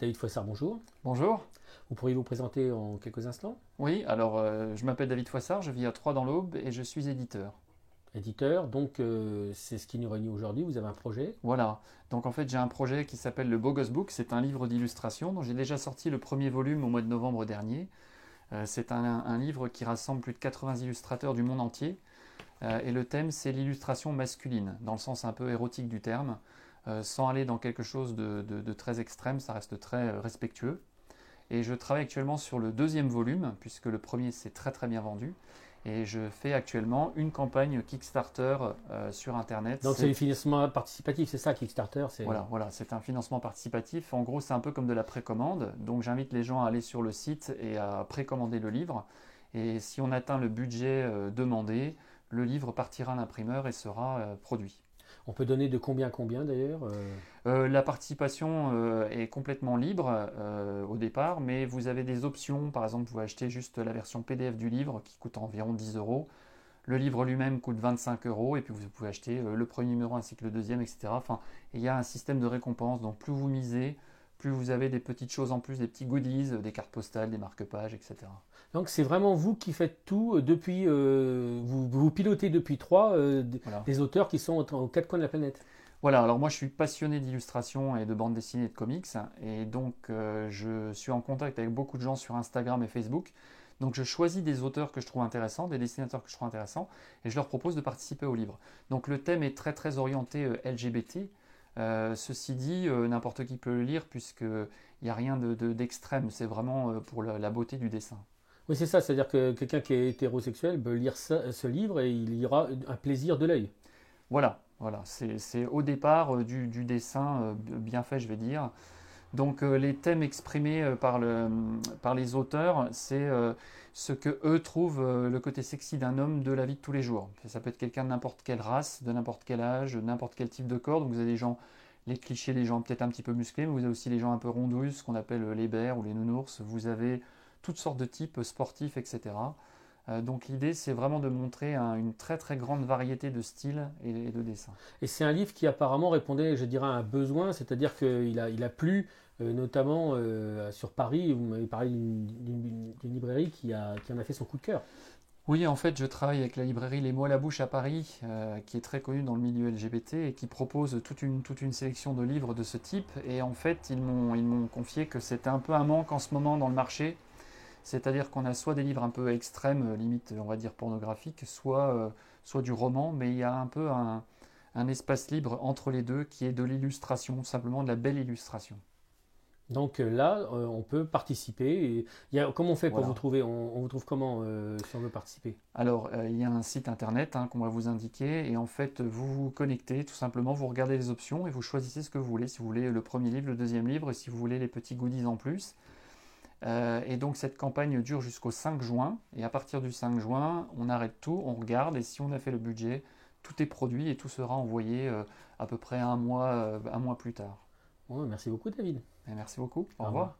David Foissard, bonjour. Bonjour. Vous pourriez vous présenter en quelques instants? Oui, alors euh, je m'appelle David Foissard, je vis à Troyes dans l'Aube et je suis éditeur. Éditeur, donc euh, c'est ce qui nous réunit aujourd'hui. Vous avez un projet? Voilà, donc en fait j'ai un projet qui s'appelle le Bogus Book. C'est un livre d'illustration dont j'ai déjà sorti le premier volume au mois de novembre dernier. Euh, c'est un, un, livre qui rassemble plus de 80 illustrateurs du monde entier. et le thème c'est l'illustration masculine, dans le sens un peu érotique du terme. Euh, sans aller dans quelque chose de, très extrême, ça reste très euh, respectueux. Et je travaille actuellement sur le deuxième volume, puisque le premier s'est très très bien vendu. Et je fais actuellement une campagne Kickstarter euh, sur Internet. Donc c'est du financement participatif, c'est ça Kickstarter Voilà, voilà c'est un financement participatif. En gros, c'est un peu comme de la précommande. Donc j'invite les gens à aller sur le site et à précommander le livre. Et si on atteint le budget demandé, le livre partira à l'imprimeur et sera produit. On peut donner de combien à combien d'ailleurs euh euh, La participation euh, est complètement libre au départ, mais vous avez des options. Par exemple, vous achetez juste la version PDF du livre qui coûte environ 10 euros. Le livre lui-même coûte 25 euros et puis vous pouvez acheter le premier numéro ainsi que le deuxième, etc. Enfin, il y a un système de récompense. Donc plus vous misez, plus vous avez des petites choses en plus, des petits goodies, des cartes postales, des marque-pages, etc. Donc c'est vraiment vous qui faites tout depuis, euh, vous, pilotez depuis trois euh, des auteurs qui sont aux quatre coins de la planète. Voilà, alors moi je suis passionné d'illustration et de bande dessinée et de comics, et donc je suis en contact avec beaucoup de gens sur Instagram et Facebook. Donc je choisis des auteurs que je trouve intéressants, des dessinateurs que je trouve intéressants, et je leur propose de participer au livre. Donc le thème est très très orienté LGBT. ceci dit, n'importe qui peut le lire puisqu'il n'y a rien d'extrême, de, c'est vraiment pour la beauté du dessin. Oui, c'est ça, c'est-à-dire que quelqu'un qui est hétérosexuel peut lire ce livre et il y aura un plaisir de l'œil. Voilà, voilà, c'est au départ euh, du, dessin euh, bien fait, je vais dire. Donc euh, les thèmes exprimés par, le, par les auteurs, c'est ce que eux trouvent le côté sexy d'un homme de la vie de tous les jours. Ça peut être quelqu'un de n'importe quelle race, de n'importe quel âge, de n'importe quel type de corps. Donc vous avez des gens, les clichés des gens peut-être un petit peu musclés, mais vous avez aussi les gens un peu rondouilles, ce qu'on appelle les bears ou les nounours. Vous avez toutes sortes de types sportifs, etc. Euh, donc l'idée, c'est vraiment de montrer une très très grande variété de styles et, de dessins. Et c'est un livre qui apparemment répondait, je dirais, à un besoin, c'est-à-dire qu'il a, il a plu euh, notamment euh, sur Paris, vous m'avez parlé d'une librairie qui, a, qui en a fait son coup de cœur. Oui, en fait, je travaille avec la librairie Les Mots à la Bouche à Paris, qui est très connue dans le milieu LGBT et qui propose toute une, toute une sélection de livres de ce type. Et en fait, ils m'ont confié que c'était un peu un manque en ce moment dans le marché c'est-à-dire qu'on a soit des livres un peu extrêmes, euh, limite on va dire pornographiques, soit, euh, soit du roman, mais il y a un peu un, espace libre entre les deux qui est de l'illustration, simplement de la belle illustration. Donc euh, là, on peut participer. il comment on fait pour vous trouver? On, vous trouve comment si on veut participer? Alors, il y a un site internet hein, qu'on va vous indiquer. Et en fait, vous vous connectez tout simplement, vous regardez les options et vous choisissez ce que vous voulez. Si vous voulez le premier livre, le deuxième livre, et si vous voulez les petits goodies en plus. Euh, et donc cette campagne dure jusqu'au 5 juin. Et à partir du 5 juin, on arrête tout, on regarde. Et si on a fait le budget, tout est produit et tout sera envoyé euh, à peu près un mois, euh, un mois plus tard. merci beaucoup David. merci beaucoup. Au, revoir.